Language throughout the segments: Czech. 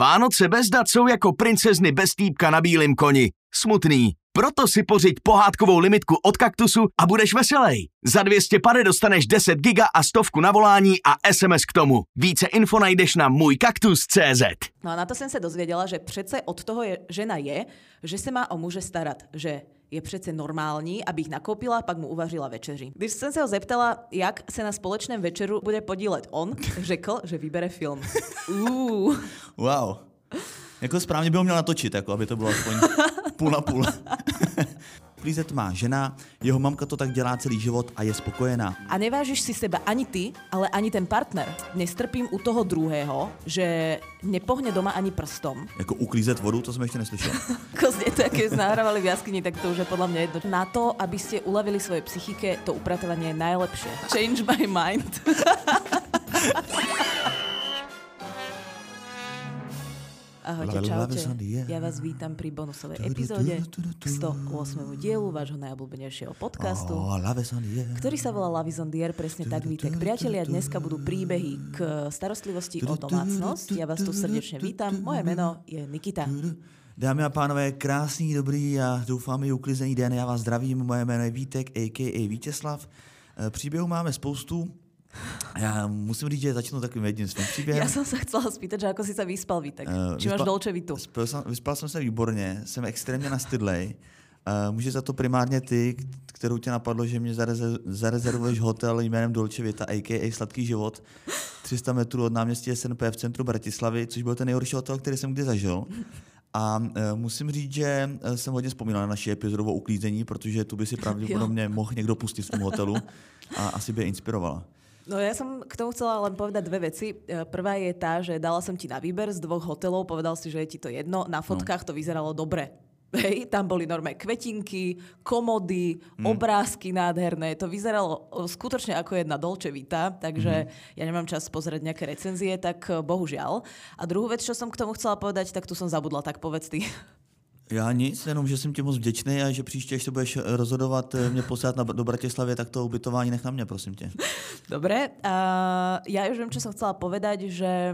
Vánoce bez dat jsou jako princezny bez týpka na bílém koni. Smutný. Proto si pořiď pohádkovou limitku od Kaktusu a budeš veselej. Za 200 pady dostaneš 10 giga a stovku na volání a SMS k tomu. Více info najdeš na můjkaktus.cz No a na to jsem se dozvěděla, že přece od toho je, žena je, že se má o muže starat, že je přece normální, aby ich nakoupila, pak mu uvařila večeři. Když jsem se ho zeptala, jak se na společném večeru bude podílet on, řekl, že vybere film. Uh. Wow. Jako správně by ho měl natočit, jako aby to bylo aspoň půl na půl. Klízet má žena, jeho mamka to tak dělá celý život a je spokojená. A nevážiš si seba ani ty, ale ani ten partner. Nestrpím u toho druhého, že nepohne doma ani prstom. Jako uklízet vodu, to jsem ještě neslyšel. Kozne to, keď nahrávali v jaskyni, tak to už je podľa mňa jedno. Na to, aby ste uľavili svoje psychike, to upratovanie je najlepšie. Change my mind. Ahojte, čaute. Ja vás vítam pri bonusovej epizóde k 108. dielu vášho najobľúbenejšieho podcastu, Oh, ktorý sa volá Love is on the air, presne tak vítek. Priatelia, dneska budú príbehy k starostlivosti o domácnosť. Ja vás tu srdečne vítam. Moje meno je Nikita. Dámy a pánové, krásný, dobrý a doufám i uklizený den. Já vás zdravím, moje jméno je Vítek, a.k.a. Vítězslav. Eh, Příběhů máme spoustu. Já musím říct, že začnu takovým jedním svým příběhem. Ja som sa chcela spýtať, že ako si sa vyspal, Vítek. Eh, Či máš vyspal- dolče Vitu? Vyspal jsem, vyspal jsem se výborně, jsem extrémně nastydlej. Uh, může za to primárně ty, kterou tě napadlo, že mě zareze, zarezervuješ hotel jménem Dolce Vita, a.k.a. Sladký život, 300 metrů od náměstí SNP v centru Bratislavy, což byl ten nejhorší hotel, který jsem kdy zažil. A uh, musím říct, že uh, jsem hodně vzpomínal na naši epizodu o uklízení, protože tu by si pravděpodobně mohl někdo pustit v tom hotelu a asi by je inspirovala. No ja som k tomu chcela len povedať dve veci. E, Prvá je tá, že dala som ti na výber z dvoch hotelov, povedal si, že je ti to jedno. Na fotkách to vyzeralo dobre. Hej, tam boli normálne kvetinky, komody, obrázky nádherné. To vyzeralo o, skutočne ako jedna Dolce Vita, takže ja nemám čas pozrieť nejaké recenzie, tak e, bohužiaľ. A druhú vec, čo som k tomu chcela povedať, tak tu som zabudla, tak povedz ty. Já nic, jenom že jsem ti moc vděčný a že příště, až se budeš rozhodovat eh, mě poslat na, do Bratislavy, tak to ubytování nech na mě, prosím tě. Dobre, a ja už viem, čo som chcela povedať, že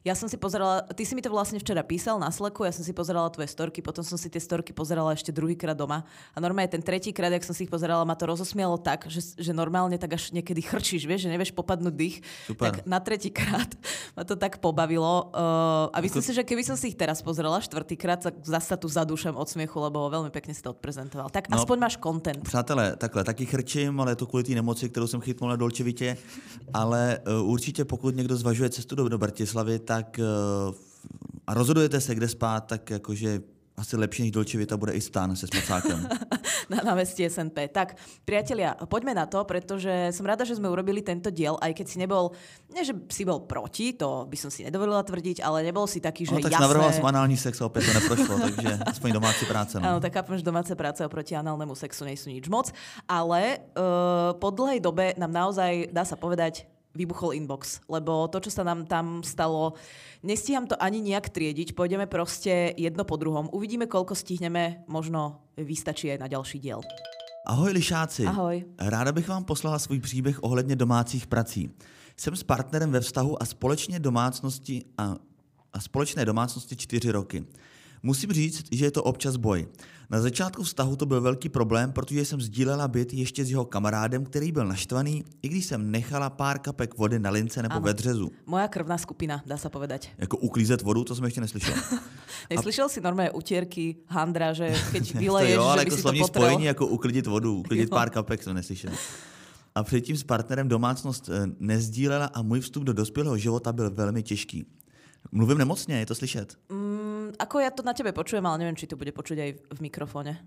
ja som si pozerala, ty si mi to vlastne včera písal na Slacku, ja som si pozerala tvoje storky, potom som si tie storky pozerala ešte druhýkrát doma a normálne ten tretíkrát, jak som si ich pozerala, ma to rozosmialo tak, že, že normálne tak až niekedy chrčíš, vieš, že nevieš popadnúť dých. Super. Tak na tretíkrát ma to tak pobavilo. Uh, a myslím Ako- si, že keby som si ich teraz pozerala štvrtýkrát, tak zasa tu zadúšam od smiechu, lebo veľmi pekne si to odprezentoval. Tak No. aspoň máš content. Přátelé, takhle, taky chrčím, ale je to kvůli té nemoci, kterou jsem chytnul na Dolčevitě, ale uh, určitě pokud někdo zvažuje cestu do, do Bratislavy, tak uh, a rozhodujete se, kde spát, tak jakože asi lepší než Dolčevita bude i stán se spacákem. na námestí SNP. Tak, priatelia, poďme na to, pretože som rada, že sme urobili tento diel, aj keď si nebol, nie že si bol proti, to by som si nedovolila tvrdiť, ale nebol si taký, že No tak jasné... navrhoval jsem anální sex a opět to neprošlo, takže aspoň domácí práce. Áno, No. tak chápem, že domáce práce oproti análnemu sexu sú nič moc, ale uh, po dlhej dobe nám naozaj, dá sa povedať, vybuchol inbox, lebo to, čo sa nám tam stalo, nestíham to ani nejak triediť, pôjdeme proste jedno po druhom. Uvidíme, koľko stihneme, možno vystačí aj na ďalší diel. Ahoj lišáci. Ahoj. Ráda bych vám poslala svůj příběh ohledně domácích prací. Jsem s partnerem ve vztahu a společně domácnosti a, a společné domácnosti čtyři roky. Musím říct, že je to občas boj. Na začátku vztahu to byl velký problém, protože jsem sdílela byt ještě s jeho kamarádem, který byl naštvaný, i když jsem nechala pár kapek vody na lince nebo Ano. ve dřezu. Moja krvná skupina, dá sa povedať. Jako uklízet vodu, to jsem ještě neslyšel. Neslyšel si normálne utierky, handra, že keď To vyleješ, jo, ale že by jako si to potrel. spojení jako uklidit vodu, uklidit Jo. pár kapek jsem neslyšel. A předtím s partnerem domácnost eh, nezdílela a můj vstup do dospělého života byl velmi těžký. Mluvím nemocně, je to slyšet. Mm, ako ja to na tebe počujem, ale neviem, či to bude počuť aj v mikrofóne.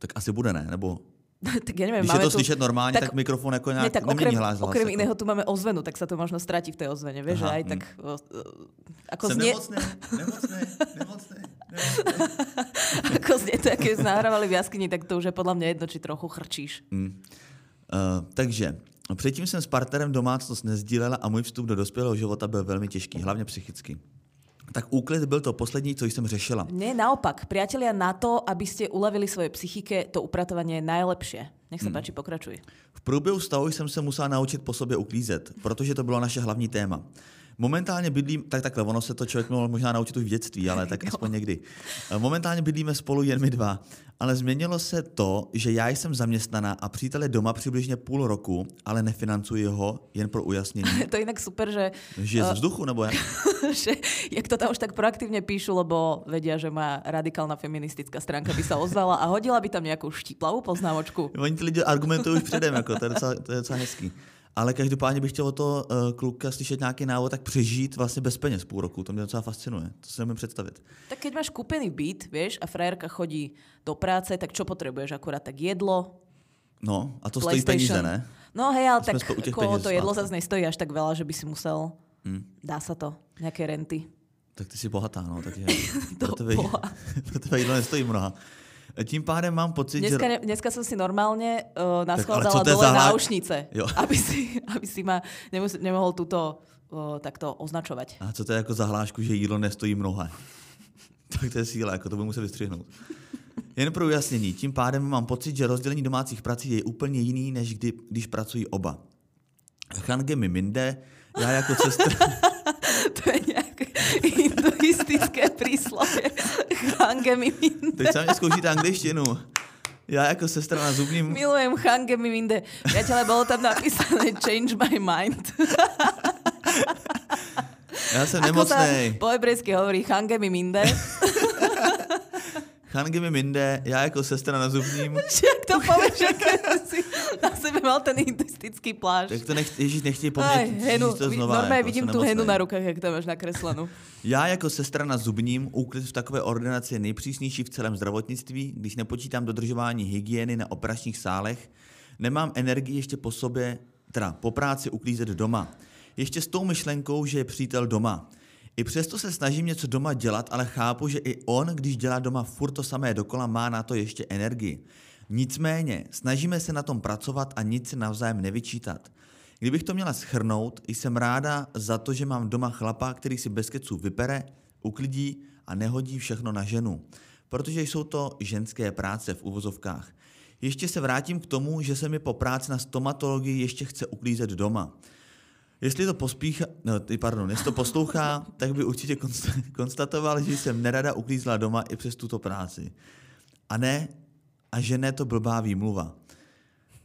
Tak asi bude ne, nebo tak ja neviem, když je máme to slyšet normálně, tak, mikrofon jako nějak ne, tak okrem, hlas. okrem jako. iného tu máme ozvenu, tak sa to možno stratí v tej ozvene, vieš, Aha, aj hm. tak o, ako, Jsem znie, nemocný, nemocný, nemocný, ako znie to, sme nahrávali v jaskyni, tak to už je podľa mňa jedno, či trochu chrčíš. Uh, takže předtím jsem s partnerem domácnost nezdílela a můj vstup do dospělého života byl velmi těžký, hlavně psychicky. Tak úklid byl to poslední, co jsem řešila. Nie, naopak. Priatelia, na to, aby ste uľavili svoje psychike, to upratovanie je najlepšie. Nech sa Hm. páči, pokračuj. V průběhu vztahu jsem se musela naučit po sobě uklízet, protože to bylo naše hlavní téma. Momentálně bydlím, tak takhle, ono se to člověk mohl možná naučit už v dětství, ale tak aspoň někdy. Eh, Momentálně bydlíme spolu jen my dva, ale změnilo se to, že já jsem zaměstnaná a přítel je doma přibližně půl roku, ale nefinancuji ho, jen pro ujasnění. To je inak super, že, Žije z vzduchu, nebo jak? že jak to tam už tak proaktívne píšu, lebo vedia, že má radikálna feministická stránka by sa ozvala a hodila by tam nejakú štiplavú poznámočku. Oni ty lidi argumentují už předem, jako, to, je docela, to je docela hezký. Ale každopádně bych chtěl toho uh, kluka slyšet nějaký návod, tak přežít vlastně bez peněz půl roku. To mě docela fascinuje. To si nemůžu představit. Tak keď máš kúpený byt, vieš, a frajerka chodí do práce, tak čo potrebuješ? Akurát tak jedlo, No, a to stojí peníze, ne? No hej, ale tak peněz to jedlo zase nestojí až tak veľa, že by si musel, Hm. dá sa to, nejaké renty. Tak ty jsi bohatá, no, takže To pro tebe, pro tebe jídlo nestojí mnoha. Tím pádem mám pocit, Dneska, že... ne, dneska som si normálne uh, na Tak, schvál ale co dala to je dole za náušnice, Jo. aby si, aby si ma nemus, nemohol túto uh, takto označovať. A co to je jako zahlášku, že jídlo nestojí mnoha? tak to je síla, jako to budu muset vystřihnout. Jen pro ujasnění, tím pádem mám pocit, že rozdělení domácích prací je úplně jiný, než kdy, když pracují oba. Change mi minde, já jako sestra... To je nejaké hinduistické príslovie. Change mi minde. Teď sami zkoušíte angličtinu. Já jako sestra na zubním... Milujem Change minde. Priateľe, bolo tam napísané change my mind. Já jsem nemocnej. po hebrejsky hovorí Change mi Change mi minde, já jako sestra na zubním. Jak to povieš, že si na sebe mal ten hinduistický plášť. Tak to nech, ježíš, nechtějí po mně henu, to znova. normálne jako, vidím tu henu na rukách, jak tam máš nakreslenú. Já jako sestra na zubním, úklid v takové ordinaci je nejpřísnější v celém zdravotnictví, když nepočítám dodržování hygieny na operačních sálech, nemám energii ještě po sobě, teda po práci uklízet doma. Ještě s tou myšlenkou, že je přítel doma. I přesto se snažím něco doma dělat, ale chápu, že i on, když dělá doma furt to samé dokola, má na to ještě energii. Nicméně, snažíme se na tom pracovat a nic si navzájem nevyčítat. Kdybych to měla schrnout, jsem ráda za to, že mám doma chlapa, který si bez keců vypere, uklidí a nehodí všechno na ženu. Protože jsou to ženské práce v uvozovkách. Ještě se vrátím k tomu, že se mi po práci na stomatologii ještě chce uklízet doma. Jestli to pospíchá, no, ty, pardon, jestli to poslouchá, tak by určitě konst- konstatoval, že jsem nerada uklízla doma i přes tuto práci. A ne, a že ne to blbá výmluva.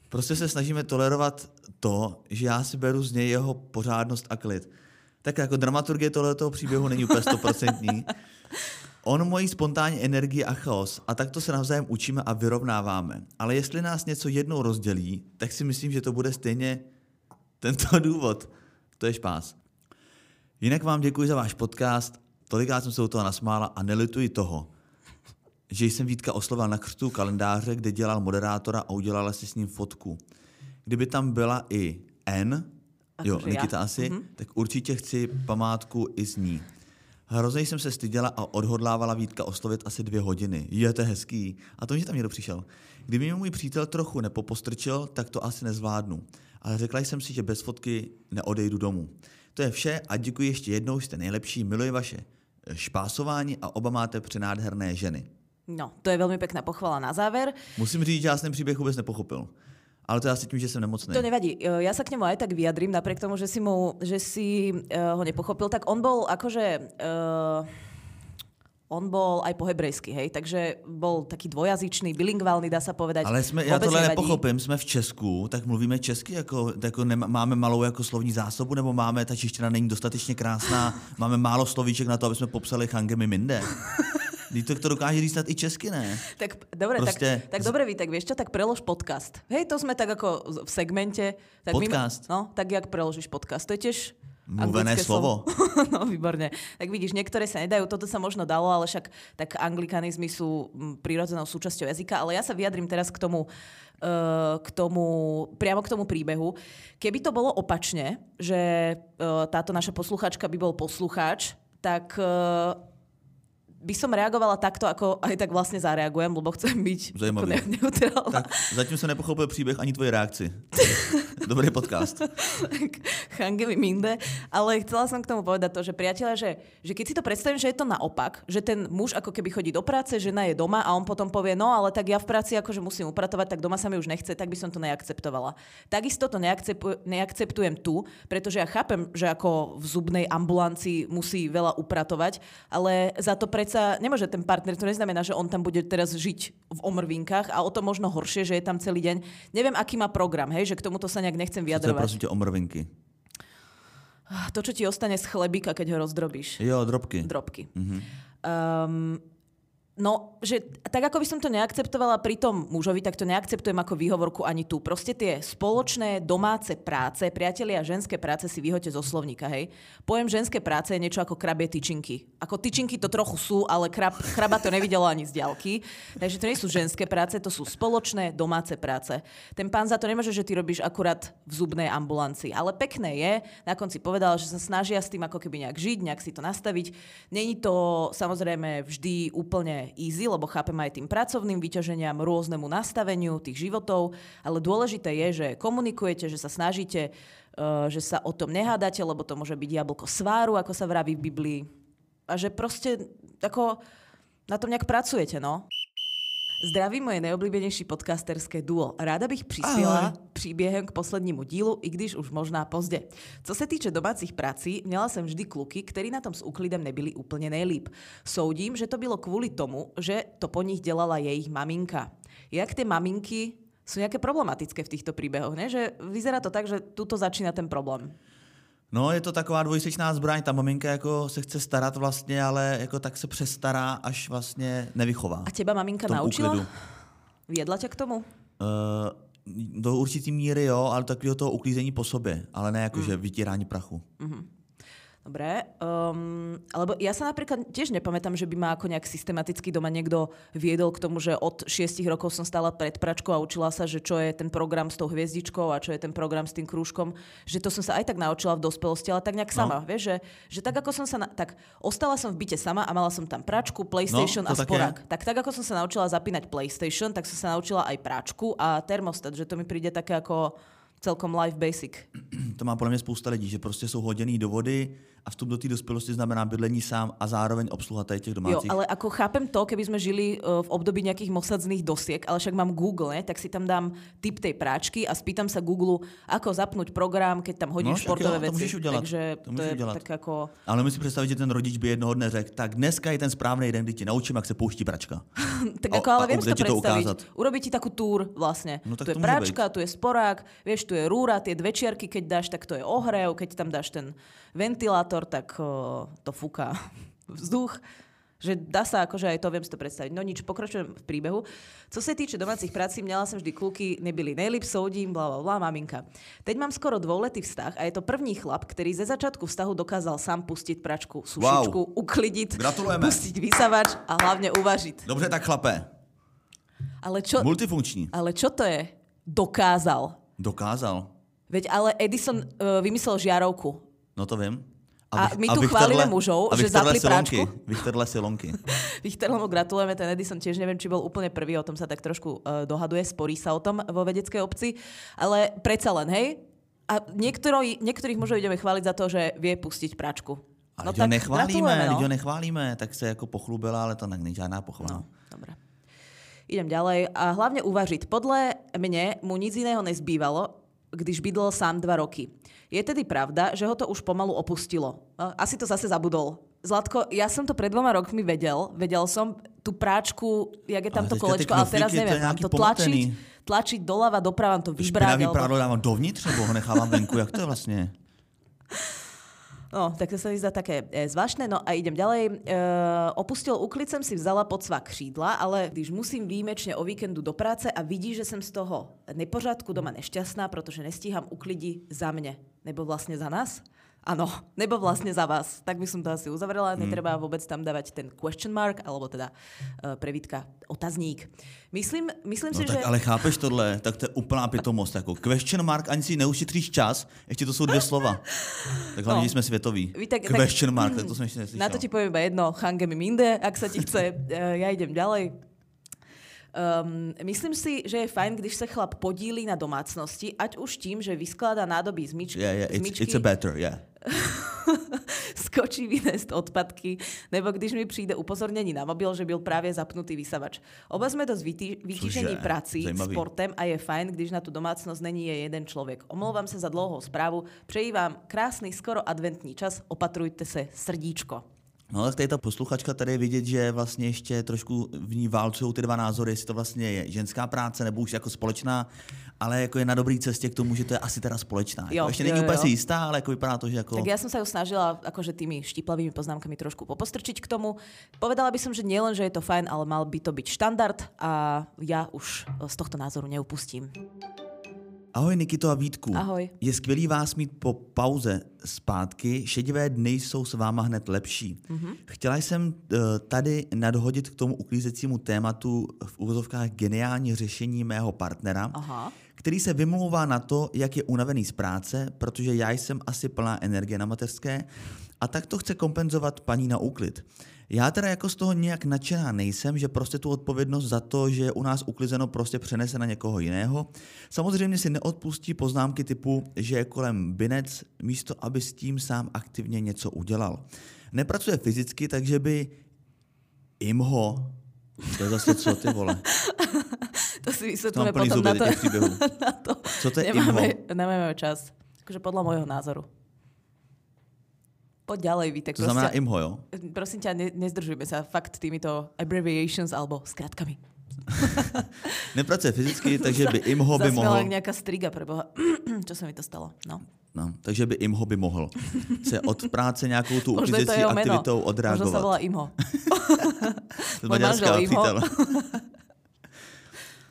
Prostě se snažíme tolerovat to, že já si beru z něj jeho pořádnost a klid. Tak jako dramaturgie tohoto příběhu není úplně stoprocentní. On mojí spontánní energii a chaos a takto se navzájem učíme a vyrovnáváme. Ale jestli nás něco jednou rozdělí, tak si myslím, že to bude stejně tento důvod. To je špás. Jinak vám děkuji za váš podcast. Tolikrát jsem se u toho nasmála a nelituji toho, že jsem Vítka oslovil na křtu kalendáře, kde dělal moderátora a udělala si s ním fotku. Kdyby tam byla i N, jo, Nikita ja. asi, tak určitě chci památku i z ní. Hrozně jsem se styděla a odhodlávala Vítka oslovit asi dvě hodiny. Je to hezký. A to, že tam někdo přišel. Kdyby mě můj přítel trochu nepopostrčil, tak to asi nezvládnu. Ale řekla jsem si, že bez fotky neodejdu domů. To je vše a děkuji ještě jednou, jste nejlepší, miluji vaše špásování a oba máte přenádherné ženy. No, to je veľmi pekná pochvala na záver. Musím říct, že já jsem příběh vůbec nepochopil. Ale to je asi tím, že jsem nemocný. To nevadí. E, Ja sa k nemu aj tak vyjadrím, napriek tomu, že si, mu, že si uh, ho nepochopil. Tak on bol akože... Uh, on bol aj po hebrejsky, hej, takže bol taký dvojazyčný, bilingválny, dá sa povedať. Ale jsme, já tohle nevadí. nepochopím, jsme v Česku, tak mluvíme česky, jako, jako nema, máme malou jako slovní zásobu, nebo máme, ta čeština není dostatečně krásná, máme málo slovíček na to, aby jsme popsali Changemi Minde. To, to dokáže říct i česky, ne? Tak dobre, Proste- tak, tak dobre, tak vieš čo, tak prelož podcast. Hej, to sme tak ako z- v segmente. Tak Podcast? My, no, tak jak preložíš podcast? To je tiež Mluvené anglické slovo. no, výborne. Tak vidíš, niektoré sa nedajú, toto sa možno dalo, ale však tak anglikanizmy sú mm, prirodzenou súčasťou jazyka, ale ja sa vyjadrím teraz k tomu, eh, k tomu, priamo k tomu príbehu. Keby to bolo opačne, že eh, táto naša posluchačka by bol poslucháč, tak eh, by som reagovala takto, ako aj tak vlastne zareagujem, lebo chcem byť Zajímavý. neutrálna. Tak zatím jsem nepochopil příběh ani tvoji reakci. Dobrý podcast. Changeli Minde. Ale chcela som k tomu povedať to, že priateľa, že, že keď si to predstavím, že je to naopak, že ten muž ako keby chodí do práce, žena je doma a on potom povie, no ale tak ja v práci akože musím upratovať, tak doma sa mi už nechce, tak by som to neakceptovala. Takisto to neakceptujem tu, pretože ja chápem, že ako v zubnej ambulancii musí veľa upratovať, ale za to predsa nemôže ten partner, to neznamená, že on tam bude teraz žiť v omrvinkách a o to možno horšie, že je tam celý deň. Neviem, aký má program, hej, že k tomuto sa nejak nechcem Co to je vyjadrovať. prosím tě omrvinky? To, čo ti ostane z chlebíka, keď ho rozdrobíš. Jo, drobky. Drobky. Um, No, že tak ako by som to neakceptovala pri tom mužovi, tak to neakceptujem ako výhovorku ani tu. Proste tie spoločné domáce práce, priatelia ženské práce si vyhoďte zo slovníka, hej. Pojem ženské práce je niečo ako krabie tyčinky. Ako tyčinky to trochu sú, ale krab, kraba to nevidelo ani z diaľky. Takže to nie sú ženské práce, to sú spoločné domáce práce. Ten pán za to nemôže, že ty robíš akurát v zubnej ambulancii. Ale pekné je, na konci povedal, že sa snažia s tým ako keby nejak žiť, nejak si to nastaviť. Není to samozrejme vždy úplne easy, lebo chápem aj tým pracovným vyťaženiam, rôznemu nastaveniu tých životov, ale dôležité je, že komunikujete, že sa snažíte, uh, že sa o tom nehádate, lebo to môže byť jablko sváru, ako sa vraví v Biblii. A že proste ako na tom nejak pracujete, no. Zdraví moje nejoblíbenější podcasterské duo. Ráda bych přispěla Ahoj. příběhem k poslednímu dílu, i když už možná pozdě. Co se týče domácích prací, měla jsem vždy kluky, který na tom s úklidem nebyli úplně nejlíp. Soudím, že to bylo kvůli tomu, že to po nich dělala jejich maminka. Jak ty maminky sú nejaké problematické v týchto príbehoch, ne? Že vyzerá to tak, že tuto začína ten problém. No, je to taková dvojsečná zbraň. Ta maminka jako se chce starat vlastně, ale jako tak se přestará, až vlastně nevychová. A teba maminka naučila? úklidu. Viedla ťa k tomu? Uh, do určitý míry jo, ale takového toho uklízení po sobě, ale ne jako, že vytírání prachu. Dobre, um, alebo ja sa napríklad tiež nepamätám, že by ma ako nejak systematicky doma niekto viedol k tomu, že od 6 rokov som stála pred pračkou a učila sa, že čo je ten program s tou hviezdičkou a čo je ten program s tým krúžkom, že to som sa aj tak naučila v dospelosti, ale tak nejak No. sama, vieš, že, že tak ako som sa, na, tak ostala som v byte sama a mala som tam pračku, PlayStation No, a sporák. Tak tak ako som sa naučila zapínať PlayStation, tak som sa naučila aj pračku a termostat, že to mi príde také ako celkom life basic. To má podle mě spousta lidí, že prostě jsou hoděný do vody a vstup do té dospělosti znamená bydlení sám a zároveň obsluha tady těch Jo, domácích. ale ako chápem to, keby sme žili uh, v období nejakých mosadzných dosiek, ale však mám Google, ne? tak si tam dám tip tej práčky a spýtam sa Google, ako zapnúť program, keď tam hodím No, športové jo, to můžeš udělat, Takže to to, je udělat. tak ako... Ale musím představit, že ten rodič by jednoho dne řekl, tak dneska je ten správný den, kdy ti naučím, jak se pouští pračka. Tak A- ako, ale si kde to ukázat? Urobí ti takú túr vlastne. No tak tu je práčka, tu je sporák, vieš, tu je rúra, tie dve čiarky, keď dáš, tak to je ohrev, keď tam dáš ten ventilátor, tak uh, to fúka vzduch. Že dá sa, akože aj to viem si to predstaviť. No nič, pokračujem v príbehu. Co se týče domácich prací, měla som vždy kluky, nebyli nejlíp, soudím, bla, bla, bla, maminka. Teď mám skoro dvouletý vztah a je to první chlap, který ze začátku vztahu dokázal sám pustit pračku, sušičku, Wow. uklidit, Gratulujeme. pustit vysavač a hlavně uvařit. Dobře, tak chlape. Ale čo, Multifunkční. ale čo to je? Dokázal. Dokázal. Veď ale Edison uh, vymyslel žiarovku. No to vím. A my tu chválíme mužov, a že zapli práčku. Vychtrle silonky. Victorlomu gratulujeme, ten Edison tiež neviem, či bol úplne prvý, o tom sa tak trošku uh, dohaduje, sporí sa o tom vo vedeckej obci, ale predsa len, hej? A niektorý, niektorých mužov ideme chváliť za to, že vie pustiť práčku. Ale no ho nechválíme, no. ho nechválíme, tak se jako pochlubila, ale to není žádná pochvala. No, dobre. Idem ďalej. A hlavne uvažiť. Podle mne mu nic iného nezbývalo, když bydlel sám dva roky. Je tedy pravda, že ho to už pomalu opustilo. No, Asi to zase zabudol. Zlatko, ja som to pred dvoma rokmi vedel. Vedel som tú práčku, jak je tam Ale to kolečko, ale teraz neviem. Mám to tlačiť, pomatený. tlačiť doľava, doprava, to vybrať. Špinavý Alebo... prádlo dávám dovnitř, nebo ho nechávám venku? Jak to je vlastně? No, tak to sa mi zdá také e, zvláštne. No a idem ďalej. E, opustil uklid som si vzala pod svá křídla, ale když musím výjimečne o víkendu do práce a vidí, že som z toho nepořádku doma nešťastná, protože nestíham uklidi za mne. Nebo vlastne za nás? Áno, nebo vlastne za vás. Tak by som to asi uzavrela. Netreba vôbec tam dávať ten question mark, alebo teda e, prevítka otazník. Myslím, myslím No si, tak že... ale chápeš tohle, tak to je úplná pitomost. Jako question mark, ani si neušetříš čas, ještě to jsou dvě slova. Tak hlavně, No. jsme světoví. Vy tak- question tak- mark, tak to jsem ještě neslyšel. Na to ti iba jedno, Hange mi minde, ak sa ti chce, e, ja idem ďalej. Um, myslím si, že je fajn, když se chlap podílí na domácnosti, ať už tím, že vyskladá nádoby z myčky. Yeah, yeah, it's, myčky it's a better, yeah. skočí vynést odpadky, nebo když mi přijde upozornění na mobil, že byl právě zapnutý vysavač. Oba jsme dost vytížení prací, Zajímavý. sportem a je fajn, když na tu domácnost není je jeden člověk. Omlouvám se za dlouhou zprávu, přeji vám krásný skoro adventní čas, opatrujte se, srdíčko. No tak tady ta posluchačka tady je vidět, že vlastně ještě trošku v ní válcují ty dva názory, jestli to vlastně je ženská práce nebo už jako společná, ale jako je na dobré cestě k tomu, že to je asi teda společná. Jo, jako ještě jo, není jo, úplně si jistá, ale jako vypadá to, že jako... Tak ja som sa ju snažila akože tými štiplavými poznámkami trošku popostrčiť k tomu. Povedala by som, že nielen, že je to fajn, ale mal by to byť štandard a ja už z tohto názoru neupustím. Ahoj Nikito a Vítku. Ahoj. Je skvělý vás mít po pauze zpátky. Šedivé dny jsou s váma hned lepší. Mhm. Mm-hmm. Chtěla jsem eh, tady nadhodit k tomu uklízecímu tématu v uvozovkách geniální řešení mého partnera, Aha. který se vymlouvá na to, jak je unavený z práce, protože já jsem asi plná energie na mateřské a tak to chce kompenzovat paní na úklid. Já teda jako z toho nějak nadšená nejsem, že prostě tu odpovědnost za to, že je u nás uklizeno, prostě přenese na někoho jiného. Samozřejmě si neodpustí poznámky typu, že je kolem binec, místo aby s tím sám aktivně něco udělal. Nepracuje fyzicky, takže by imho, to je zase co ty vole, To si plný potom na to, na to. Co to je imho? Nemáme, nemáme čas. Akože podľa môjho názoru. Poď ďalej, Vítek. To znamená Proste- imho, jo? Prosím ťa, ne, nezdržujme sa fakt týmito abbreviations alebo skratkami. Nepracuje fyzicky, takže by imho by mohl... jak nejaká striga preboha. Čo sa mi to stalo? No. No, takže by imho by mohl se od práce nějakou tu je to uklízecí jeho meno. aktivitou Možno sa odreagovat. volá Imho. To je manžel Imho.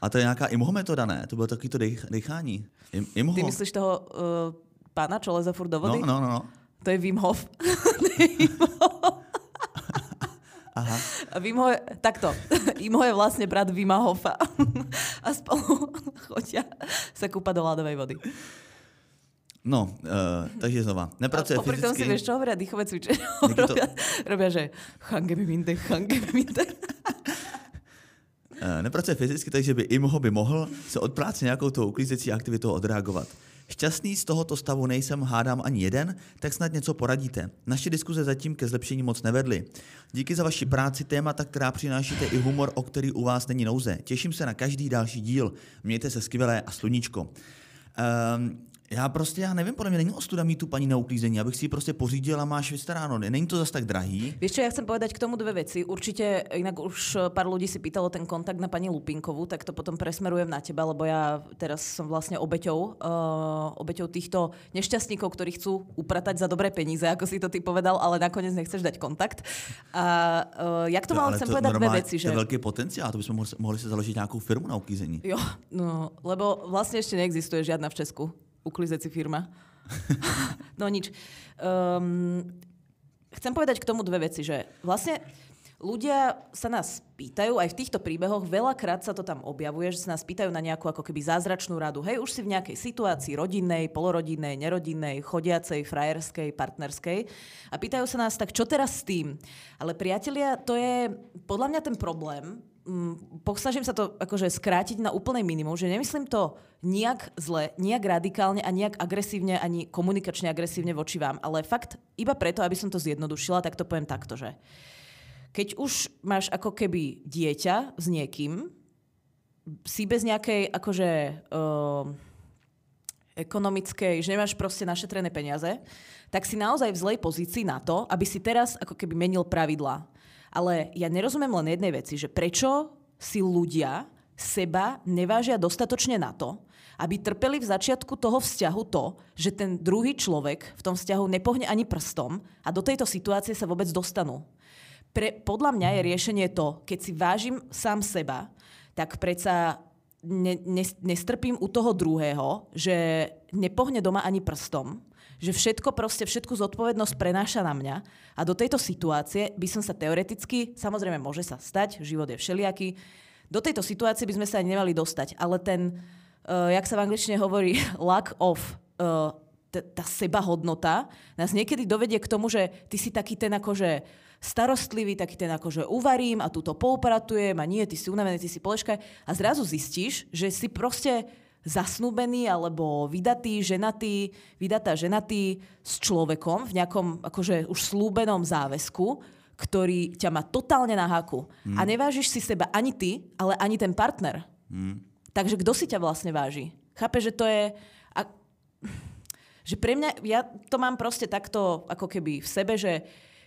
A to je nějaká imho metoda, ne? To bylo takový to dech, dechání. Im, imho. Ty myslíš toho uh, pána, čo leze furt do vody? No, no, no, no. To je Wim Hof. Wim Hof. Aha. Wim Hof je, takto, Imho je vlastne brat Vima Hofa. A spolu chodia sa kúpať do ľadovej vody. No, uh, takže znova. Nepracuje A popri tom si fyzicky. vieš, čo hovoria dýchové cvičenia? Niekedy to- robia, robia, že change mi minte, change mi minte. Eh, Nepracuje fyzicky, takže by imho by mohl se od práce nějakou tou uklízecí aktivitou odreagovat. Šťastný z tohoto stavu nejsem, hádám ani jeden, tak snad něco poradíte. Naše diskuze zatím ke zlepšení moc nevedly. Díky za vaši práci, témata, která přinášíte i humor, o který u vás není nouze. Těším se na každý další díl. Mějte se skvělé a sluníčko. Um, já prostě, já nevím, podle mě není ostuda mít tu paní na uklízení, abych si ji prostě pořídil a máš vystaráno. Není to zas tak drahý. Vieš čo, ja chcem povedať k tomu dve veci. Určite, inak už pár ľudí si pýtalo ten kontakt na pani Lupinkovú, tak to potom presmerujem na teba, lebo ja teraz som vlastne obeťou, uh, obeťou týchto nešťastníkov, ktorí chcú upratať za dobré peníze, ako si to ty povedal, ale nakoniec nechceš dať kontakt. A uh, jak to mal, ale chcem to povedať dve normálně- veci, To že... je velký potenciál, to bychom mohli, mohli si založit nějakou firmu na uklízení. Jo, no, lebo vlastne ešte neexistuje žiadna v Česku uklizeci firma. no nič. Um, chcem povedať k tomu dve veci, že vlastne ľudia sa nás pýtajú, aj v týchto príbehoch, veľakrát sa to tam objavuje, že sa nás pýtajú na nejakú ako keby zázračnú radu. Hej, už si v nejakej situácii rodinnej, polorodinnej, nerodinnej, chodiacej, frajerskej, partnerskej a pýtajú sa nás, tak čo teraz s tým? Ale priatelia, to je podľa mňa ten problém, mm, posnažím sa to akože skrátiť na úplné minimum, že nemyslím to nijak zle, nijak radikálne a nijak agresívne, ani komunikačne agresívne voči vám, ale fakt iba preto, aby som to zjednodušila, tak to poviem takto, že keď už máš ako keby dieťa s niekým, si bez nejakej akože uh, ekonomickej, že nemáš proste našetrené peniaze, tak si naozaj v zlej pozícii na to, aby si teraz ako keby menil pravidlá. Ale ja nerozumiem len jednej veci, že prečo si ľudia seba nevážia dostatočne na to, aby trpeli v začiatku toho vzťahu to, že ten druhý človek v tom vzťahu nepohne ani prstom a do tejto situácie sa vôbec dostanú. Pre, podľa mňa je riešenie to, keď si vážim sám seba, tak predsa ne, ne, nestrpím u toho druhého, že nepohne doma ani prstom, že všetko proste, všetku zodpovednosť prenáša na mňa a do tejto situácie by som sa teoreticky, samozrejme môže sa stať, život je všelijaký, do tejto situácie by sme sa ani nemali dostať, ale ten, uh, jak sa v angličtine hovorí, lack of uh, t- tá sebahodnota nás niekedy dovedie k tomu, že ty si taký ten akože starostlivý, taký ten akože uvarím a túto poupratujem a nie, ty si unavený, ty si poleškaj a zrazu zistíš, že si proste zasnúbený alebo vydatý, ženatý, vydatá ženatý s človekom v nejakom akože už slúbenom záväzku, ktorý ťa má totálne na háku. Hmm. A nevážiš si seba ani ty, ale ani ten partner. Hmm. Takže kto si ťa vlastne váži? Chápe, že to je... A, že pre mňa, ja to mám proste takto ako keby v sebe, že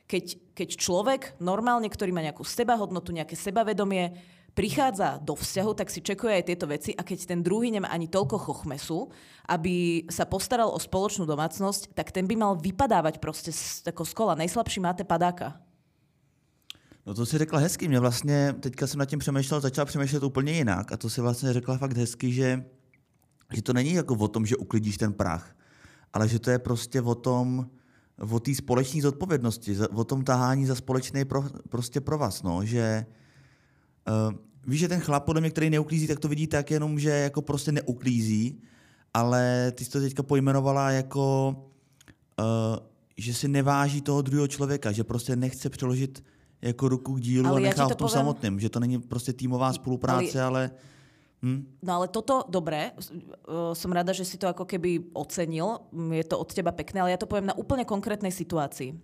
keď, keď človek normálne, ktorý má nejakú sebahodnotu, nejaké sebavedomie, prichádza do vzťahu, tak si čekuje aj tieto veci a keď ten druhý nemá ani toľko chochmesu, aby sa postaral o spoločnú domácnosť, tak ten by mal vypadávať proste z, ako z kola. Nejslabší máte padáka. No to si řekla hezky. Mě vlastně, teďka jsem nad tím přemýšlel, začal přemýšlet úplně jinak. A to si vlastně řekla fakt hezky, že, že to není jako o tom, že uklidíš ten prach, ale že to je prostě o tom, o té společné zodpovědnosti, o tom tahání za společný pro, prostě pro vás, no, že uh, víš, že ten chlap, podle mě, který neuklízí, tak to vidí tak jenom, že jako prostě neuklízí, ale ty jsi to teďka pojmenovala jako, uh, že si neváží toho druhého člověka, že prostě nechce přeložit jako ruku k dílu ale a nechá v tom poviem... samotným, že to není prostě týmová spolupráce, ale... ale Hm? No ale toto, dobre, som rada, že si to ako keby ocenil, je to od teba pekné, ale ja to poviem na úplne konkrétnej situácii.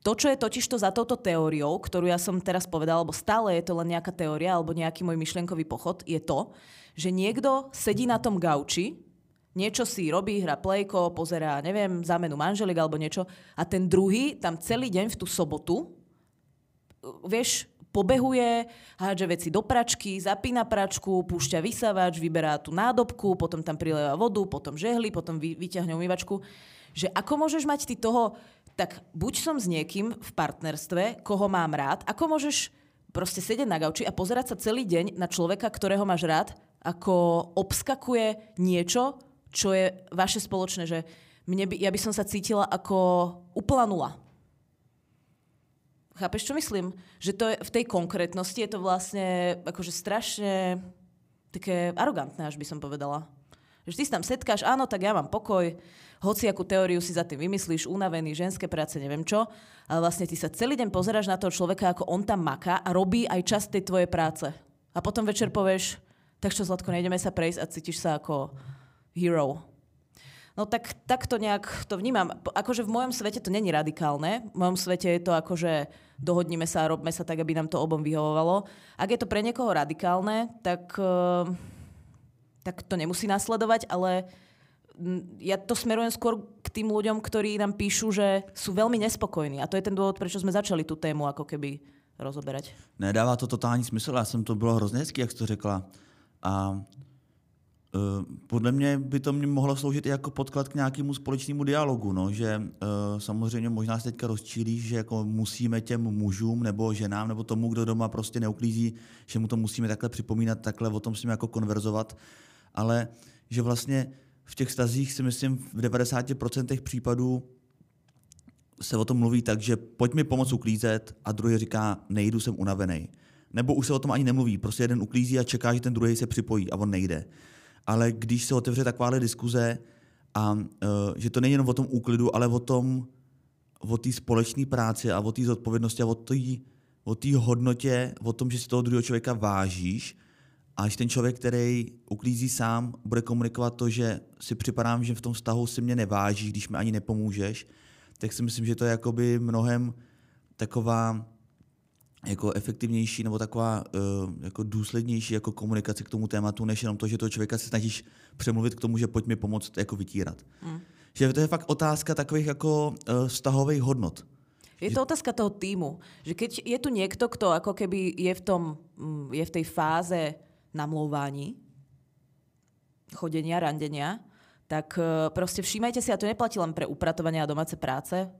To, čo je totiž to za touto teóriou, ktorú ja som teraz povedala, alebo stále je to len nejaká teória alebo nejaký môj myšlienkový pochod, je to, že niekto sedí na tom gauči, niečo si robí, hra plejko, pozerá, neviem, zámenu manželik alebo niečo a ten druhý tam celý deň v tú sobotu, vieš, pobehuje, hádže veci do pračky, zapína pračku, púšťa vysavač, vyberá tú nádobku, potom tam prileva vodu, potom žehli, potom vy, vyťahne umývačku. Že ako môžeš mať ty toho, tak buď som s niekým v partnerstve, koho mám rád, ako môžeš proste sedieť na gauči a pozerať sa celý deň na človeka, ktorého máš rád, ako obskakuje niečo, čo je vaše spoločné, že mne by, ja by som sa cítila ako úplná nula. Chápeš, čo myslím? Že to je, v tej konkrétnosti je to vlastne akože strašne také arogantné, až by som povedala. Že ty si tam setkáš, áno, tak ja mám pokoj, hoci akú teóriu si za tým vymyslíš, unavený, ženské práce, neviem čo, ale vlastne ty sa celý deň pozeráš na toho človeka, ako on tam maká a robí aj časť tej tvojej práce. A potom večer povieš, tak čo, Zlatko, nejdeme sa prejsť a cítiš sa ako hero. No tak, tak to nejak to vnímam. Akože v mojom svete to není radikálne. V mojom svete je to akože dohodnime sa a robme sa tak, aby nám to obom vyhovovalo. Ak je to pre niekoho radikálne, tak, eh, tak to nemusí nasledovať, ale ja to smerujem skôr k tým ľuďom, ktorí nám píšu, že sú veľmi nespokojní. A to je ten dôvod, prečo sme začali tú tému ako keby rozoberať. Nedává to totální smysl, já jsem to bylo hrozně hezky, jak jsi to řekla. A Eh, podle mě by to mě mohlo sloužit i jako podklad k nějakému společnému dialogu, no, že uh, samozřejmě možná se teďka rozčílí, že jako musíme těm mužům nebo ženám nebo tomu, kdo doma prostě neuklízí, že mu to musíme takhle připomínat, takhle o tom s ním jako konverzovat, ale že vlastně v těch stazích si myslím v 90% případů se o tom mluví tak, že pojď mi pomoct uklízet a druhý říká, nejdu, jsem unavený. Nebo už se o tom ani nemluví, prostě jeden uklízí a čeká, že ten druhý se připojí a on nejde ale když se otevře takováhle diskuze a uh, že to není jenom o tom úklidu, ale o tom, o té společné práci a o té zodpovědnosti a o té o hodnotě, o tom, že si toho druhého člověka vážíš a že ten člověk, který uklízí sám, bude komunikovat to, že si připadám, že v tom vztahu si mě nevážíš, když mi ani nepomůžeš, tak si myslím, že to je jakoby mnohem taková jako efektivnější nebo taková uh, jako důslednější jako komunikace k tomu tématu, než jenom to, že toho člověka se snažíš přemluvit k tomu, že pojď mi pomoct jako vytírat. Mm. Že to je fakt otázka takových jako uh, vztahových hodnot. Je to otázka toho týmu. Že keď je tu niekto, kto ako keby je v, tom, mm, je v tej fáze namlouvání, chodenia, randenia, tak uh, proste všímajte si, a to neplatí len pre upratovanie a domáce práce,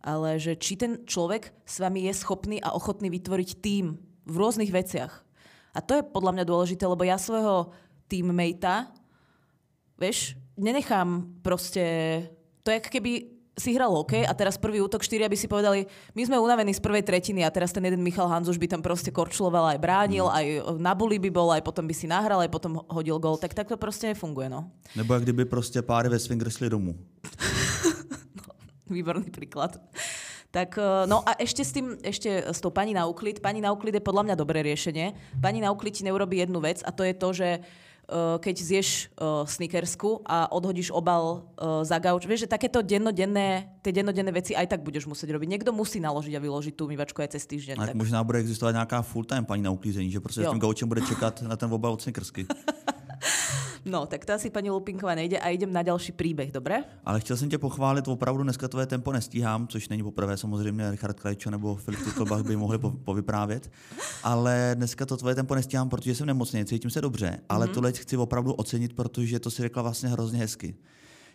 ale že či ten človek s vami je schopný a ochotný vytvoriť tým v rôznych veciach. A to je podľa mňa dôležité, lebo ja svojho teammate, vieš, nenechám proste... To je keby si hral hokej a teraz prvý útok štyri, aby si povedali, my sme unavení z prvej tretiny a teraz ten jeden Michal Hanzuš by tam proste korčuloval aj bránil, mm. aj na buli by bol, aj potom by si nahral, aj potom hodil gol. Tak tak to proste nefunguje, no. Nebo jak kdyby proste páry ve swingersli domů. výborný príklad. Tak, eh, no a ešte s tým, ešte s tou pani na úklid. Pani na úklid je podľa mňa dobré riešenie. Pani na úklid ti neurobi jednu vec a to je to, že eh, keď zješ uh, snickersku a odhodíš obal uh, za gauč. Vieš, že takéto dennodenné, tie dennodenné veci aj tak budeš musieť robiť. Niekto musí naložiť a vyložiť tú umývačku aj cez týždeň. Tak, tak. možná bude existovat nějaká full-time paní na uklízení, že prostě s tím gaučem bude čekat na ten obal od snickersky. No, tak to asi paní Lupinková nejde a idem na další příběh, dobré? Ale chtěl jsem tě pochválit, opravdu dneska tvoje tempo nestíhám, což není poprvé, samozřejmě Richard Krajčo nebo Filip Titlbach by mohli povyprávět, ale dneska to tvoje tempo nestíhám, protože jsem nemocný, cítím se dobře, ale mm-hmm. tohle chci opravdu ocenit, protože to si řekla vlastně hrozně hezky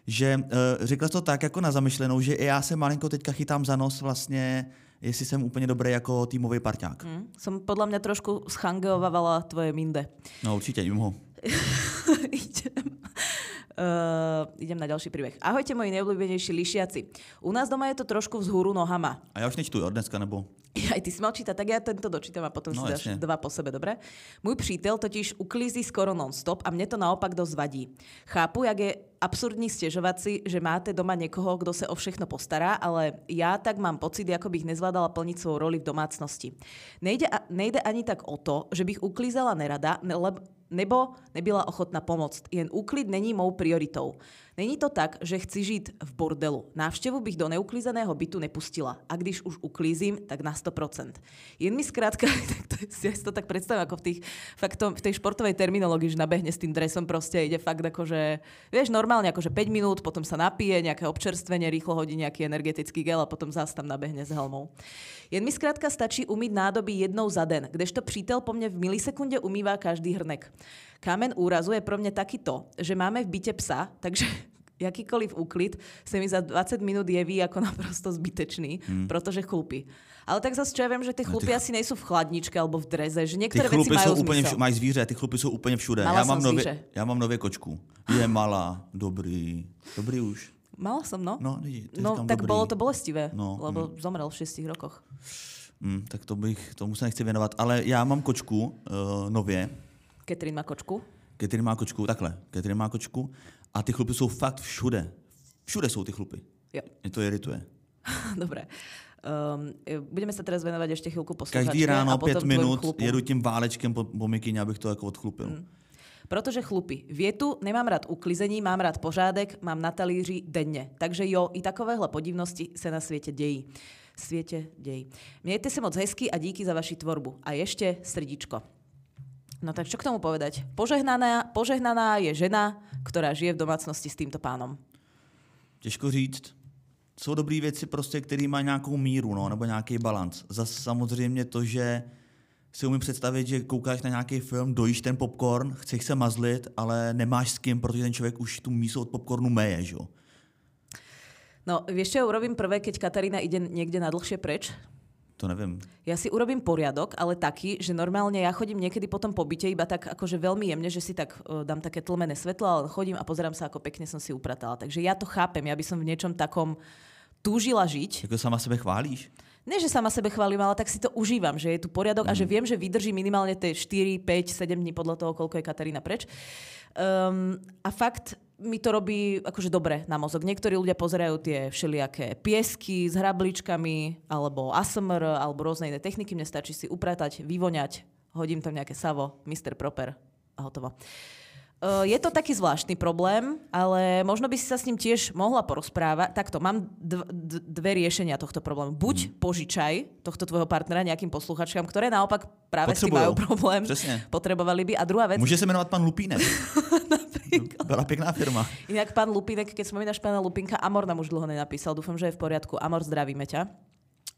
že uh, řekla to tak jako na zamyšlenou, že i já se malinko teďka chytám za nos vlastně, jestli jsem úplně dobrý jako týmový parťák. Mm, jsem podle mě trošku schangeovala tvoje minde. No určitě, jim ho. Uh, idem na ďalší príbeh. Ahojte moji najobľúbenejší lišiaci. U nás doma je to trošku vzhúru nohama. A ja už nečtu od dneska, nebo? Aj ty si mal čítať, tak ja tento dočítam a potom no, si dáš jasne. dva po sebe, dobre? Môj přítel totiž uklízí skoro non-stop a mne to naopak dosť vadí. Chápu, jak je absurdní stiežovať si, že máte doma niekoho, kdo se o všechno postará, ale ja tak mám pocit, ako bych nezvládala plniť svoju roli v domácnosti. Nejde, a, nejde ani tak o to, že bych uklízela nerada, lebo nebo nebyla ochotná pomoct. Jen úklid není mou prioritou. Není to tak, že chci žít v bordelu. Návštěvu bych do neuklízeného bytu nepustila. A když už uklízím, tak na 100%. Jen mi zkrátka, tak to, si to tak predstavím ako v, tých, fakt to, v tej športovej terminológii, že nabehne s tým dresom proste, ide fakt akože, vieš, normálne akože 5 minút, potom sa napije, nejaké občerstvenie, rýchlo hodí nejaký energetický gel a potom zás tam nabehne s helmou. Jen mi zkrátka stačí umýť nádoby jednou za den, kdežto přítel po mne v milisekunde umývá každý hrnek. Kámen úrazu je pro mě taky to, že máme v byte psa, takže jakýkoliv úklid se mi za 20 minút jeví ako naprosto zbytečný, hmm. protože chlupy. Ale tak zase, čo ja viem, že ty chlupy no, ty... asi nejsou v chladničke alebo v dreze, že některé věci mají jsou úplně vš- mají zvíře, ty chlupy jsou úplně všude. Mala já mám, nově, já mám nově kočku. Je malá, dobrý. Dobrý už. Mala som, no. No, lidi, no tak dobrý. bolo to bolestivé, no, lebo mm. zomrel v 6 rokoch. Mm, tak to bych, tomu se nechci věnovat. Ale já mám kočku uh, nově. Ketrin má kočku? Ketrin má kočku, takhle. Ketrin má kočku a ty chlupy jsou fakt všude. Všude jsou ty chlupy. Jo. Mě to irituje. Dobré. Um, budeme se teraz věnovat ještě chvilku posluchačke. Každý ráno a pět minut jedu tím válečkem po, po mikyně, abych to jako odchlupil. Mm. Protože chlupy. Větu nemám rád uklizení, mám rád pořádek, mám na talíři denne. Takže jo, i takovéhle podivnosti se na světě dějí. Světě dějí. Mějte se moc hezky a díky za vaši tvorbu. A ještě srdíčko. No tak čo k tomu povedať? Požehnaná, požehnaná je žena, která žije v domácnosti s týmto pánom. Těžko říct. Jsou dobré věci, prostě, které mají nějakou míru no, nebo nějaký balans. Zase samozřejmě to, že si umím představit, že koukáš na nějaký film, dojíš ten popcorn, chceš se mazlit, ale nemáš s kým, protože ten člověk už tu mísu od popcornu meje, že jo? No, vieš, čo ja urobím prvé, keď Katarína ide niekde na dlhšie preč? To nevím. Ja si urobím poriadok, ale taký, že normálne ja chodím niekedy potom po byte iba tak akože veľmi jemne, že si tak uh, dám také tlmené svetlo, ale chodím a pozerám sa, ako pekne som si upratala. Takže ja to chápem, ja by som v niečom takom túžila žiť. Jako sama sebe chválíš? Ne, že sama sebe chválim, ale tak si to užívam, že je tu poriadok mm. a že mhm. viem, že vydrží minimálne tie 4, 5, 7 dní podľa toho, koľko je Katarína preč. Um, a fakt mi to robí akože dobre na mozog. Niektorí ľudia pozerajú tie všelijaké piesky s hrabličkami, alebo ASMR, alebo rôzne iné techniky. Mne stačí si upratať, vyvoňať, hodím tam nejaké savo, Mr. Proper a hotovo. Uh, je to taký zvláštny problém, ale možno by si sa s ním tiež mohla porozprávať. Takto, mám dv- dve riešenia tohto problému. Buď mm. požičaj tohto tvojho partnera nejakým posluchačkám, ktoré naopak práve s tým majú problém. Přesně. Potrebovali by. A druhá vec... Může se jmenovat pan Lupínek. Byla pěkná firma. Inak pán Lupinek, keď spomínaš pána Lupinka, Amor nám už dlho nenapísal. Dúfam, že je v poriadku. Amor, zdravíme ťa.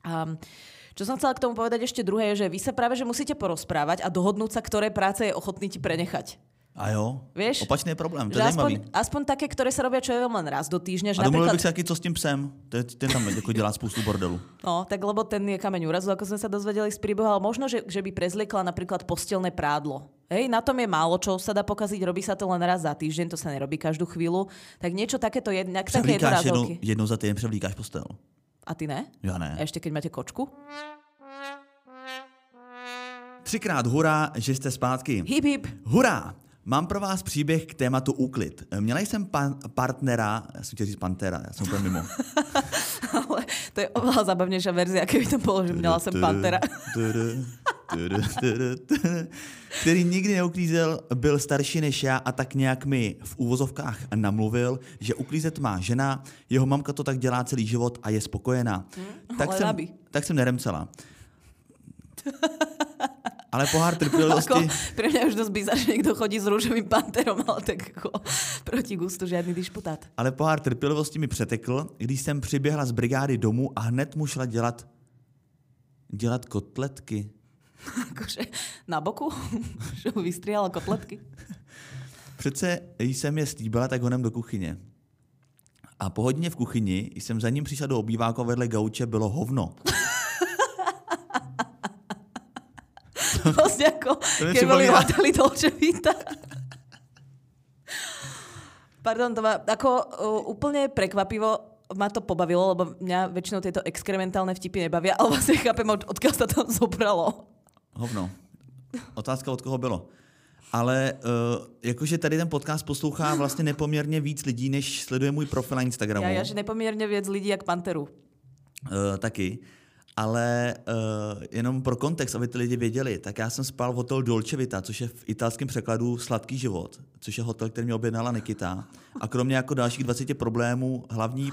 Um, čo som chcela k tomu povedať ešte druhé, je, že vy sa práve že musíte porozprávať a dohodnúť sa, ktoré práce je ochotný ti prenechať. A jo, Vieš, opačný je problém, to je aspoň, aspoň také, které se robí člověk len raz do týždně. Že a domluvil napríklad... bych se taky, co s tím psem. Ten tam jako dělá spoustu bordelu. No, tak lebo ten je kameň úrazu, ako sme sa dozvedeli z príbehu, ale možno, že, že by prezliekla napríklad postelné prádlo. Hej, na tom je málo, čo sa dá pokaziť, robí sa to len raz za týždeň, to sa nerobí každú chvíľu. Tak niečo takéto je, také jednou, jednou za týden převlíkáš postel. A ty ne? Ja ne. A ešte keď máte kočku? Třikrát hurá, že jste zpátky. Hip hip. Hurá! Mám pro vás příběh k tématu úklid. Měla jsem pa- partnera, já jsem chtěl říct pantera, já jsem úplně mimo. Ale To je oveľa zábavnejšia verzia, keby to bolo, že měla jsem pantera. který nikdy neuklízel, byl starší než já a tak nějak mi v úvozovkách namluvil, že uklízet má žena, jeho mamka to tak dělá celý život a je spokojená. Hmm, tak, jsem, tak jsem neremcela. Ale pohár trpělivosti... Ako, pre mňa je už dosť bizar, že niekto chodí s rúžovým panterom, ale tak ako proti gustu žiadny dišputát. Ale pohár trpělivosti mi přetekl, když jsem přiběhla z brigády domů a hned mu šla dělat dělat kotletky. Akože na boku, že ho vystriala kotletky. Přece jsem je slíbila, tak honem do kuchyně. A po hodině v kuchyni jsem za ním přišla do obýváku a vedle gauče bylo hovno. Vlastne ako, keď boli připomíná- hotely Dolce Vita. Pardon, to ma ako uh, úplne prekvapivo ma to pobavilo, lebo mňa väčšinou tieto exkrementálne vtipy nebavia, ale vlastne chápem, od, odkiaľ sa to zobralo. Hovno. Otázka od koho bylo. Ale uh, jakože tady ten podcast poslouchá vlastně nepoměrně víc lidí, než sleduje můj profil na Instagramu. Ja, ja, že nepomierne viac ľudí jak Panteru. Uh, taky. Ale uh, jenom pro kontext, aby ty lidi věděli, tak já jsem spal v hotelu Dolce Vita, což je v italském překladu Sladký život, což je hotel, který mě objednala Nikita. A kromě jako dalších 20 problémů, hlavní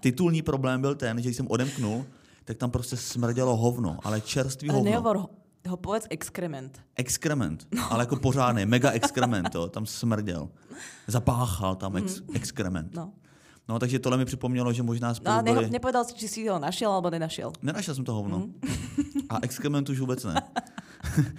titulní problém byl ten, že když jsem odemknul, tak tam prostě smrdělo hovno, ale čerstvý Ale hovno. nehovor ho, ho povedz exkrement. Exkrement, ale jako pořádný, mega exkrement, jo, tam smrděl. Zapáchal tam ex, exkrement. No. No, takže tohle mi připomnělo, že možná No spolu a neho, byli... nepovedal si, či si ho našiel alebo nenašiel. Nenašel jsem to hovno. Mhm. A exkrement už vůbec ne.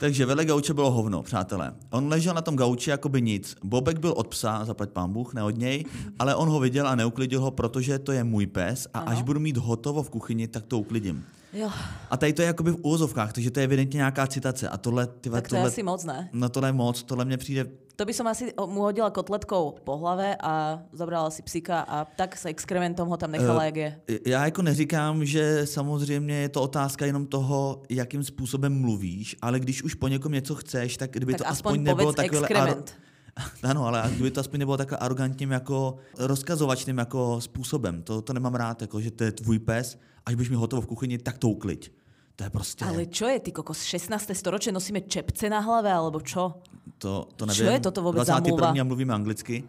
Takže vedle gauče bylo hovno, přátelé. On ležel na tom gauči jako by nic. Bobek byl od psa, zaplať pán Bůh, ne od něj, ale on ho viděl a neuklidil ho, protože to je můj pes a až Ano. budu mít hotovo v kuchyni, tak to uklidím. Jo, A tady to je jakoby v úvozovkách, takže to je evidentně nějaká citace. A tohle, ty, tak to je tohle, asi moc, ne? no tohle je moc, tohle mně přijde To by som asi mu hodila kotletkou po hlave a zobrala si psíka a tak s exkrementom ho tam nechala, Eh, jak je. Já jako neříkám, že samozřejmě je to otázka jenom toho, jakým způsobem mluvíš, ale když už po někom něco chceš, tak kdyby Tak to aspoň aspoň nebylo takové... exkrement. Ano, ale kdyby to aspoň nebylo takhle arrogantním jako rozkazovačným jako způsobem. To, to nemám rád, jako, že to je tvůj pes, až budeš mi hotovo v kuchyni, tak to ukliď. To je prostě... Ale čo je, ty kokos, 16. storočie nosíme čepce na hlave, alebo čo? To, to Čo nevím. je toto vůbec za 21. mluva? a mluvíme anglicky.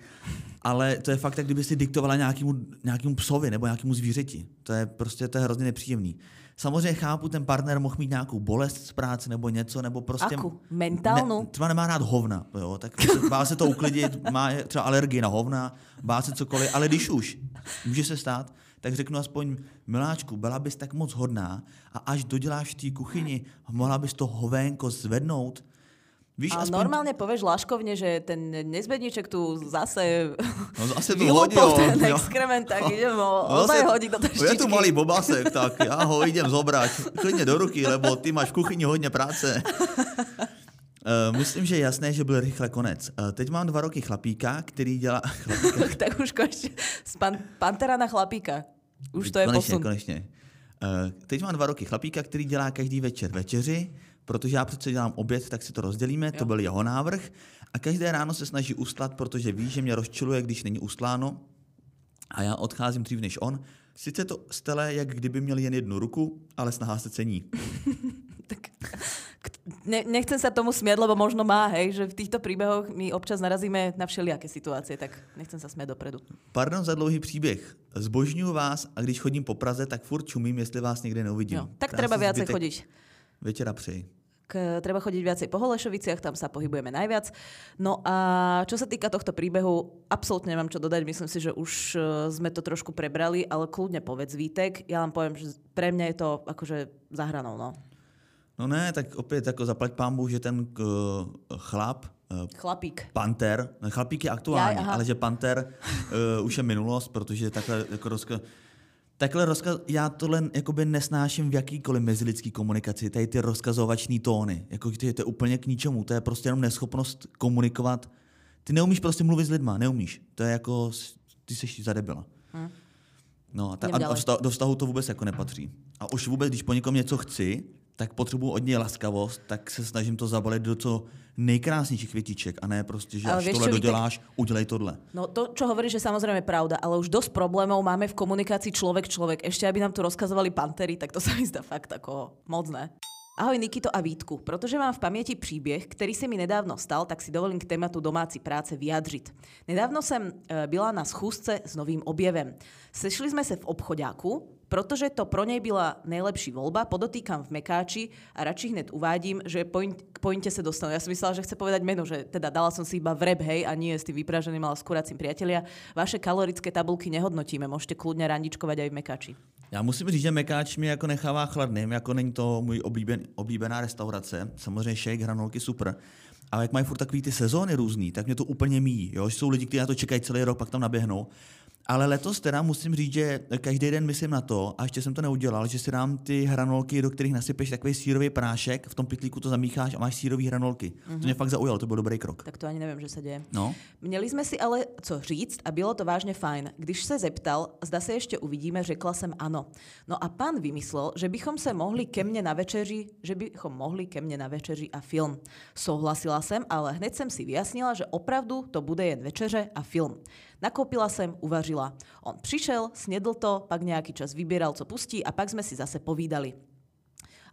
Ale to je fakt, jak kdyby si diktovala nějakému, nějakému psovi nebo nějakému zvířeti. To je prostě to je hrozně nepříjemný. Samozřejmě chápu, ten partner mohl mít nějakou bolest z práce nebo něco, nebo prostě... Aku? Mentálnu? Ne, třeba nemá rád hovna, jo, tak se- bá se to uklidit, má třeba alergii na hovna, bá se cokoliv, ale když už, může se stát, tak řeknu aspoň, miláčku, byla bys tak moc hodná a až doděláš v té kuchyni, mohla bys to hovénko zvednout, Víš, A aspoň normálne povieš Láškovne, že ten nezbedníček tu zase No zase vylúpol hodil. ten jo. exkrement, tak idem ho No, ozaj zase- hodiť do Je tu malý bobasek, tak já ho idem zobrať klidně do ruky, lebo ty máš v kuchyni hodně práce. Uh, myslím, že je jasné, že byl rychle konec. Uh, teď mám dva roky chlapíka, který dělá... Tak už konečne z pan, Pantera na chlapíka. Už to je konečně, posun. konečně. Uh, teď mám dva roky chlapíka, který dělá každý večer večeři, protože já přece dělám oběd, tak si to rozdělíme, to Jo. byl jeho návrh. A každé ráno se snaží ustlat, protože ví, že mě rozčiluje, když není ustláno. A já odcházím dřív než on. Sice to stele, jak kdyby měl jen jednu ruku, ale snaha se cení. Tak, ne, nechcem sa tomu smiať, lebo možno má, hej, že v týchto príbehoch my občas narazíme na všelijaké situácie, tak nechcem sa smiať dopredu. Pardon za dlouhý příběh. Zbožňuju vás a když chodím po Praze, tak furt čumím, jestli vás někde neuvidím. Jo, tak Krásný treba viacej zbytek chodiť. Večera přeji. K, treba chodiť viacej po Holešoviciach, tam sa pohybujeme najviac. No a čo sa týka tohto príbehu, absolútne nemám čo dodať, myslím si, že už eh, sme to trošku prebrali, ale kľudne povedz Vítek, ja vám poviem, že pre mňa je to akože za hranou, no. No ne, tak opět jako zaplať pámbu, že ten uh, chlap, uh, Chlapík. Panter, ne, chlapík je aktuální, aha. ale že Panter uh, už je minulost, protože takhle jako rozka... Takhle rozkaz, já tohle jakoby nesnáším v jakýkoliv mezilidský komunikaci, tady ty rozkazovační tóny, jako ty, to je úplně k ničemu, to je prostě jenom neschopnost komunikovat. Ty neumíš prostě mluvit s lidma, neumíš. To je jako, ty jsi za debila. Hm. No a, ta, a, vzta, do vztahu to vůbec jako nepatří. A už vůbec, když po někom něco chci, tak potřebuji od něj laskavost, tak se snažím to zabalit do co nejkrásnějších květiček a ne prostě, že Ale až tohle čo, doděláš, udělej tohle. No to, čo hovoríš, je samozrejme pravda, ale už dosť problémov máme v komunikácii človek-človek. Ešte, aby nám tu rozkazovali pantery, tak to sa mi zdá fakt ako moc ne. Ahoj Nikito a Vítku. Protože mám v paměti příběh, který se mi nedávno stal, tak si dovolím k tématu domácí práce vyjadřit. Nedávno jsem e, byla na schůzce s novým objevem. Sešli jsme se v obchodáku, protože to pro něj byla nejlepší volba, podotýkam v Mekáči a radši hned uvádím, že point, k pointe se dostanu. Ja som myslela, že chce povedať meno, že teda dala som si iba vreb, hej, a nie s tým vypraženým, ale s kuracím priatelia. Vaše kalorické tabulky nehodnotíme, môžete kľudne randičkovať aj v Mekáči. Já musím říct, že Mekáč mě jako nechává chladným, jako není to můj oblíben, oblíbená restaurace. Samozřejmě shake, hranolky, super. Ale jak mají furt takový ty sezóny různý, tak mě to úplně míjí. Jo? Že jsou lidi, kteří na to čekají celý rok, pak tam naběhnou. Ale letos teda musím říct, že každý den myslím na to, a ještě jsem to neudělal, že si dám ty hranolky, do kterých nasypeš takový sírový prášek, v tom pytlíku to zamícháš a máš sírový hranolky. Mm-hmm. To mě fakt zaujalo, to byl dobrý krok. Tak to ani nevím, že se děje. No. Měli jsme si ale co říct a bylo to vážně fajn. Když se zeptal, zda se ještě uvidíme, řekla jsem ano. No a pán vymyslel, že bychom se mohli ke mně na večeři, že bychom mohli ke mně na večeři a film. Souhlasila jsem, ale hned jsem si vyjasnila, že opravdu to bude jen večeře a film. Nakoupila jsem, uvařila. On přišel, snědl to, pak nějaký čas vybíral, co pustí a pak jsme si zase povídali.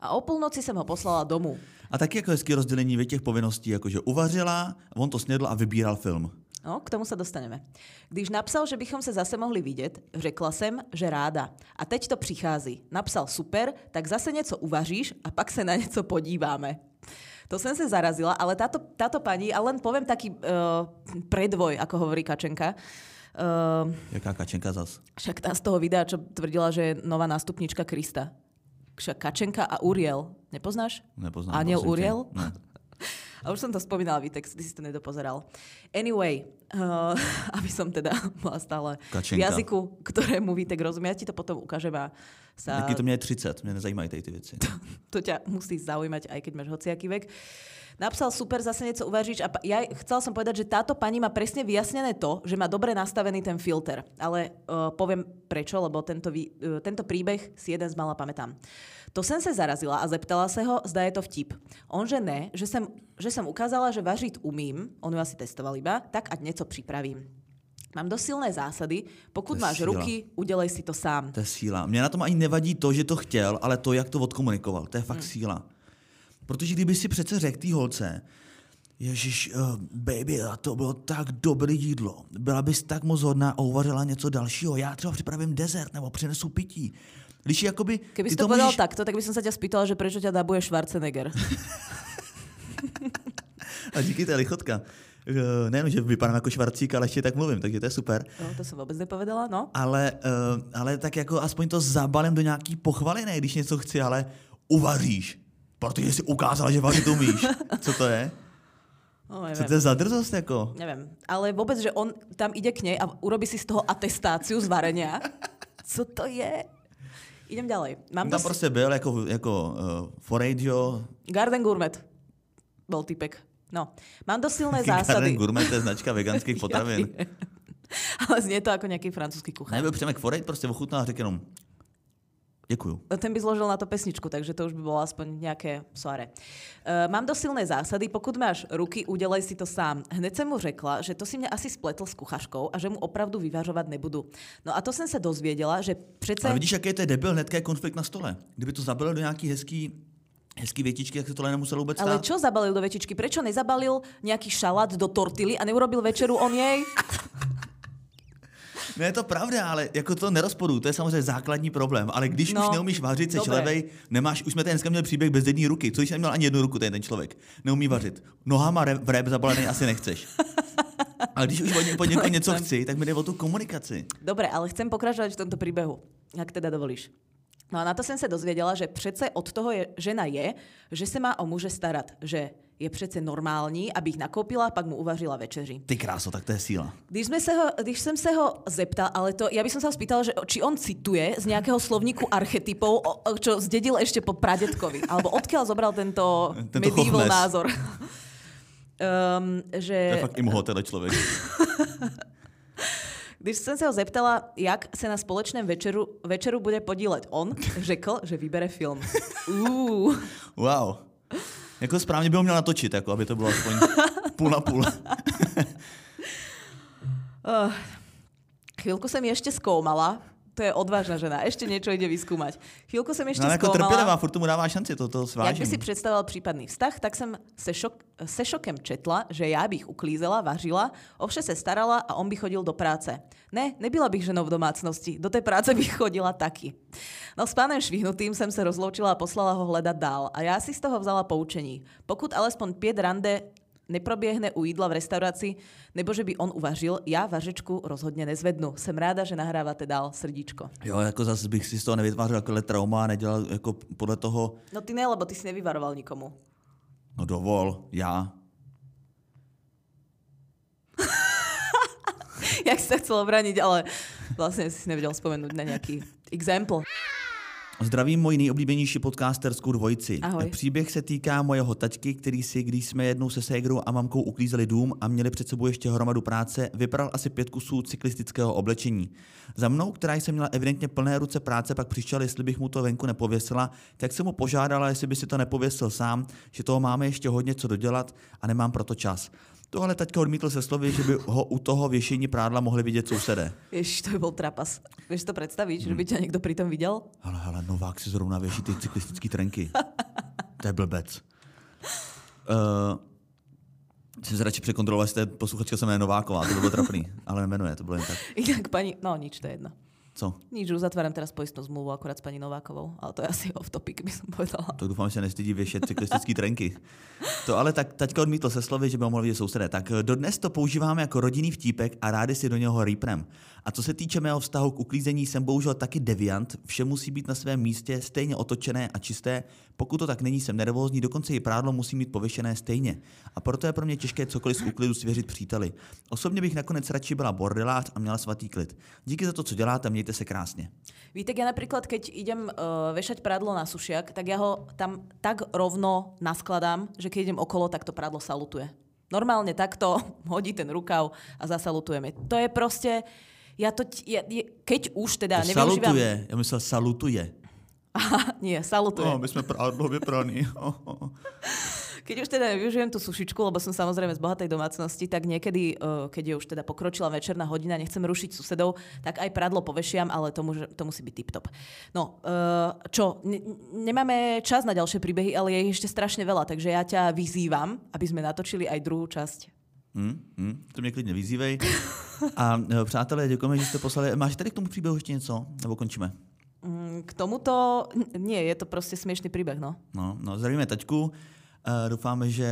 A o půlnoci jsem ho poslala domů. A taky jako hezký rozdělení těch povinností, jakože uvařila, on to snědl a vybíral film. No, k tomu se dostaneme. Když napsal, že bychom se zase mohli vidět, řekla jsem, že ráda. A teď to přichází. Napsal super, tak zase něco uvaříš a pak se na něco podíváme. To jsem se zarazila, ale táto, táto paní, a len poviem taký uh, predvoj, ako hovorí Kačenka, Uh, Jaká Kačenka zas? Však tá z toho videa, čo tvrdila, že je nová nástupnička Krista. Však Kačenka a Uriel. Nepoznáš? Nepoznám. Aniel Uriel? Ne. A už som to spomínala, Vítek, ty si to nedopozeral. Anyway, uh, aby som teda bola stále Kačenka. v jazyku, ktorému Vítek rozumie, ja ti to potom ukážem a sa... Jaký to mě je 30, mě nezajímají ty věci. To, to ťa musí zaujímať, aj keď máš hociaký vek. Napsal super, zase něco uvaříš a ja chcela som povedať, že táto pani má presne vyjasnené to, že má dobre nastavený ten filter. Ale uh, poviem prečo, lebo tento, uh, tento príbeh si jeden z mala pamätám. To jsem se zarazila a zeptala se ho, zda je to vtip. On, že ne, že jsem, že jsem ukázala, že vařit umím, on ju asi testoval iba, tak ať něco připravím. Mám dost silné zásady, pokud máš síla. ruky, udělej si to sám. To je síla. Mně na tom ani nevadí to, že to chtěl, ale to, jak to odkomunikoval. To je fakt hmm. síla. Protože kdyby si přece řekl té holce, Ježíš, uh, baby, a to bylo tak dobré jídlo. Byla bys tak moc hodná a uvařila něco dalšího. Já třeba připravím dezert nebo přinesu pití. Když jakoby... Kdyby to, to povedal můžeš... takto, tak by som sa ťa spýtala, že prečo ťa dabuje Schwarzenegger. a díky, to je lichotka. Eh, nejen, že vypadám jako švarcík, ale ještě tak mluvím, takže to je super. No, to jsem vůbec nepovedala, no. Ale, uh, ale tak jako aspoň to zabalím do nějaký pochvaly, ne, když něco chci, ale uvaříš, protože jsi ukázala, že vařit umíš. Co to je? No, nevím. Co to je za drzost jako? Nevím, ale vůbec, že on tam ide k něj a urobí si z toho atestáciu z varenia. Co to je? Idem ďalej. Mám tam prostě byl jako, jako uh, Forageo. Garden Gourmet bol typek. No, mám dost silné zásady. Garden Gourmet je značka veganských potravin. Ale znie to jako nějaký francouzský kuchař. Nebyl Přemek Forage prostě ochutnal a řekl jenom Děkuju. Ten by zložil na to pesničku, takže to už by bylo aspoň nějaké soare. Uh, mám dost silné zásady, pokud máš ruky, udělej si to sám. Hned jsem mu řekla, že to si mě asi spletl s kuchařkou a že mu opravdu vyvažovat nebudu. No a to jsem se dozvěděla, že přece... Ale vidíš, jaký je to debil, hnedka je konflikt na stole. Kdyby to zabilo do nějaký hezký hezký větičky, jak se tohle nemuselo vůbec stát. Ale čo zabalil do větičky? Prečo nezabalil nějaký šalát do tortily a neurobil večeru on jej? No je to pravda, ale jako to nerozporu, to je samozřejmě základní problém. Ale když no, už neumíš vařit, se člevej, nemáš, už jsme tady dneska měli příběh bez jedné ruky, co když neměl ani jednu ruku, ten, ten člověk. Neumí vařit. Nohama v rep zabalený asi nechceš. Ale když už po někoho něco chci, tak mi jde o tu komunikaci. Dobre, ale chcem pokračovat v tomto příběhu, jak teda dovolíš. No a na to jsem se dozvěděla, že přece od toho je, žena je, že se má o muže starat, že je přece normální, abych nakoupila, pak mu uvařila večeři. Ty kráso, tak to je síla. Když, jsme se ho, když jsem se ho zeptal, ale to, já bych se ho spýtala, že či on cituje z nějakého slovníku archetypov, čo zdedil ještě po pradetkovi, alebo odkiaľ zobral tento, tento medieval názor. um, že... To je fakt imhotele člověk. Když jsem se ho zeptala, jak se na společném večeru, večeru bude podílet on, řekl, že vybere film. Uh. Wow. Jako správně by ho měl natočit, jako, aby to bylo aspoň půl na půl. Uh, chvíľku som ešte skúmala, to je odvážna žena, ešte niečo ide vyskúmať. Chvíľku som ešte No jako trpělivá, furt tomu dává šanci, to, to jak svážím. by si představoval případný vztah, tak jsem se, šok, se šokem četla, že já bych uklízela, vařila, o vše se starala a on by chodil do práce. Ne, nebyla bych ženou v domácnosti, do té práce bych chodila taky. No s pánem Švihnutým jsem se rozloučila a poslala ho hledat dál a já si z toho vzala poučení. Pokud alespoň pět rande neproběhne u jídla v restauraci, nebo že by on uvařil, já vařečku rozhodně nezvednu. Jsem ráda, že nahráváte dál srdíčko. Jo, jako zase bych si z toho nevytvářel jako trauma a nedělal jako podle toho, No ty ne, lebo ty si nevyvaroval nikomu. no dovol, já. Jak si sa chcel obraniť, ale vlastne si nevedel spomenúť na nejaký example. Zdravím moji nejoblíbenější podcasterskou dvojici. Ahoj. Příběh se týká mojeho taťky, který si, když jsme jednou se ségrou a mamkou uklízeli dům a měli před sebou ještě hromadu práce, vypral asi pět kusů cyklistického oblečení. Za mnou, která jsem měla evidentně plné ruce práce, pak přišel, jestli bych mu to venku nepověsila, tak jsem mu požádala, jestli by si to nepověsil sám, že toho máme ještě hodně co dodělat a nemám proto čas. Tohle taťka odmítl se slovy, že by ho u toho věšení prádla mohli vidět sousedé. Ježiš, to by bol trapas. Si to predstaviť, Hmm. že by ťa niekto pritom videl? Hele, hele, Novák si zrovna věší ty cyklistické trenky. to je blbec. Uh, jsem se radši překontroloval, jestli posluchačka se jmenuje Nováková, to by bylo trapný, ale nemenuje, to bylo jen tak. Inak pani... No nič, to je jedno. Co? Nič, uzatváram teraz poistnú zmluvu akurát s pani Novákovou, ale to je asi off topic, by som povedala. Tak doufám, že se nestydí věšet cyklistické trenky. To ale tak taťka odmítl se slovy, že by ho mohli vidět sousedé. Tak eh, dodnes to používáme jako rodinný vtípek a rádi si do něho rýpnem. A co se týče mého vztahu k uklízení, jsem bohužel taky deviant. Vše musí být na svém místě, stejně otočené a čisté. Pokud to tak není, jsem nervózní, dokonce i prádlo musí mít pověšené stejně. A proto je pro mě těžké cokoliv z úklidu svěřit příteli. Osobně bych nakonec radši byla bordelář a měla svatý klid. Díky za to, co děláte, mějte se krásně. Vítek, ja napríklad, keď idem uh, vešať prádlo na sušiak, tak ja ho tam tak rovno naskladám, že keď idem okolo, tak to prádlo salutuje. Normálne takto hodí ten rukav a zasalutujeme. To je proste... Ja to... Ja, je, keď už teda To nevyužívam... salutuje, já myslel salutuje. Aha, nie, salutuje. No, my jsme prádlo vypraný. Keď už teda nevyužijem tú sušičku, lebo som samozrejme z bohatej domácnosti, tak niekedy, eh, keď je už teda pokročila večerná hodina, nechcem rušiť susedov, tak aj pradlo povešiam, ale to, môže, to musí byť tip-top. No, eh, čo, ne, nemáme čas na ďalšie príbehy, ale je ich ešte strašne veľa, takže ja ťa vyzývam, aby sme natočili aj druhú časť. Hmm, hmm, to mě klidně vyzývej. A e, přátelé, děkujeme, že jste poslali. Máš tady k tomu příběhu ještě něco? Nebo končíme? Mm, K tomuto, n- nie, je to proste smiešný príbeh, no. No, no zdravíme taťku. E, doufáme, že...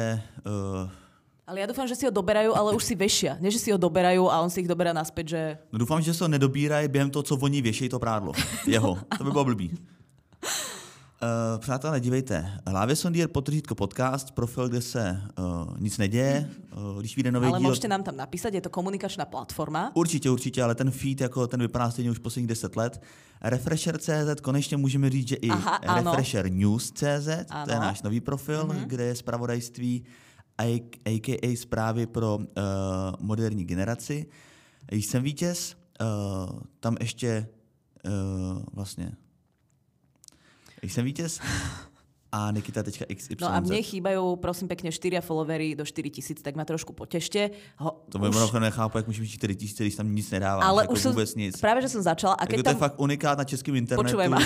E, Ale ja dúfam, že si ho doberajú, ale už si vešia. Nie, že si ho doberajú a on si ich doberá naspäť, že no doufám, že se ho nedobírají během toho, co oni věšejí to prádlo. Jeho. To by bylo blbý. Uh, přátelé, dívejte. Lávě Sondier potržítko podcast, profil, kde se uh, nic neděje. Uh, když vyjde nový ale díl... môžete nám tam napísať, je to komunikačná platforma. Určitě, určitě, ale ten feed, jako ten vypadá stejně už posledních 10 let. Refresher.cz, konečně můžeme říct, že i Aha, ano. Refresher News.cz, to je náš nový profil, mm-hmm. kde je zpravodajství, a- a.k.a. zprávy pro uh, moderní generaci. Jsem vítěz, uh, tam ještě uh, vlastně jsem vítěz a Nikita.xyz. No a mne chýbajú, prosím pekne, 4 followery do 4 tisíc, tak ma trošku potešte. Ho, To by už... nechápu, jak mít 4 tisíce, když tam nic nedává. ale jako už som, vůbec nic. práve, že som začala a Jako keď to je tam... fakt unikát na českém internetu. Ma.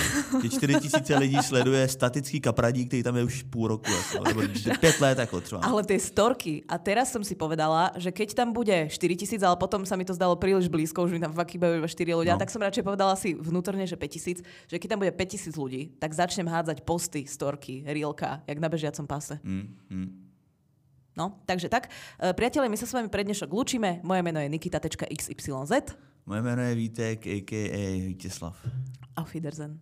Že 4 tisíce lidí sleduje statický kapradík, který tam je už půl roku. Jako, nebo pět let jako třeba. Ale tie storky, a teraz som si povedala, že keď tam bude 4 tisíc, ale potom sa mi to zdalo príliš blízko, už mi tam fakt chýbajú iba 4 ľudia, No. tak som radšej povedala si vnútorne, že 5 tisíc, že keď tam bude 5 tisíc ľudí, tak začnem hádzať posty, storky, reelka, jak na bežiacom páse. Mm, mm. No, takže tak. E, Priatelia, my sa s vami pre dnešok lúčime. Moje meno je nikita.xyz. Moje jméno je Vítek, a.k.a. Vítězslav. Auf Wiedersehen.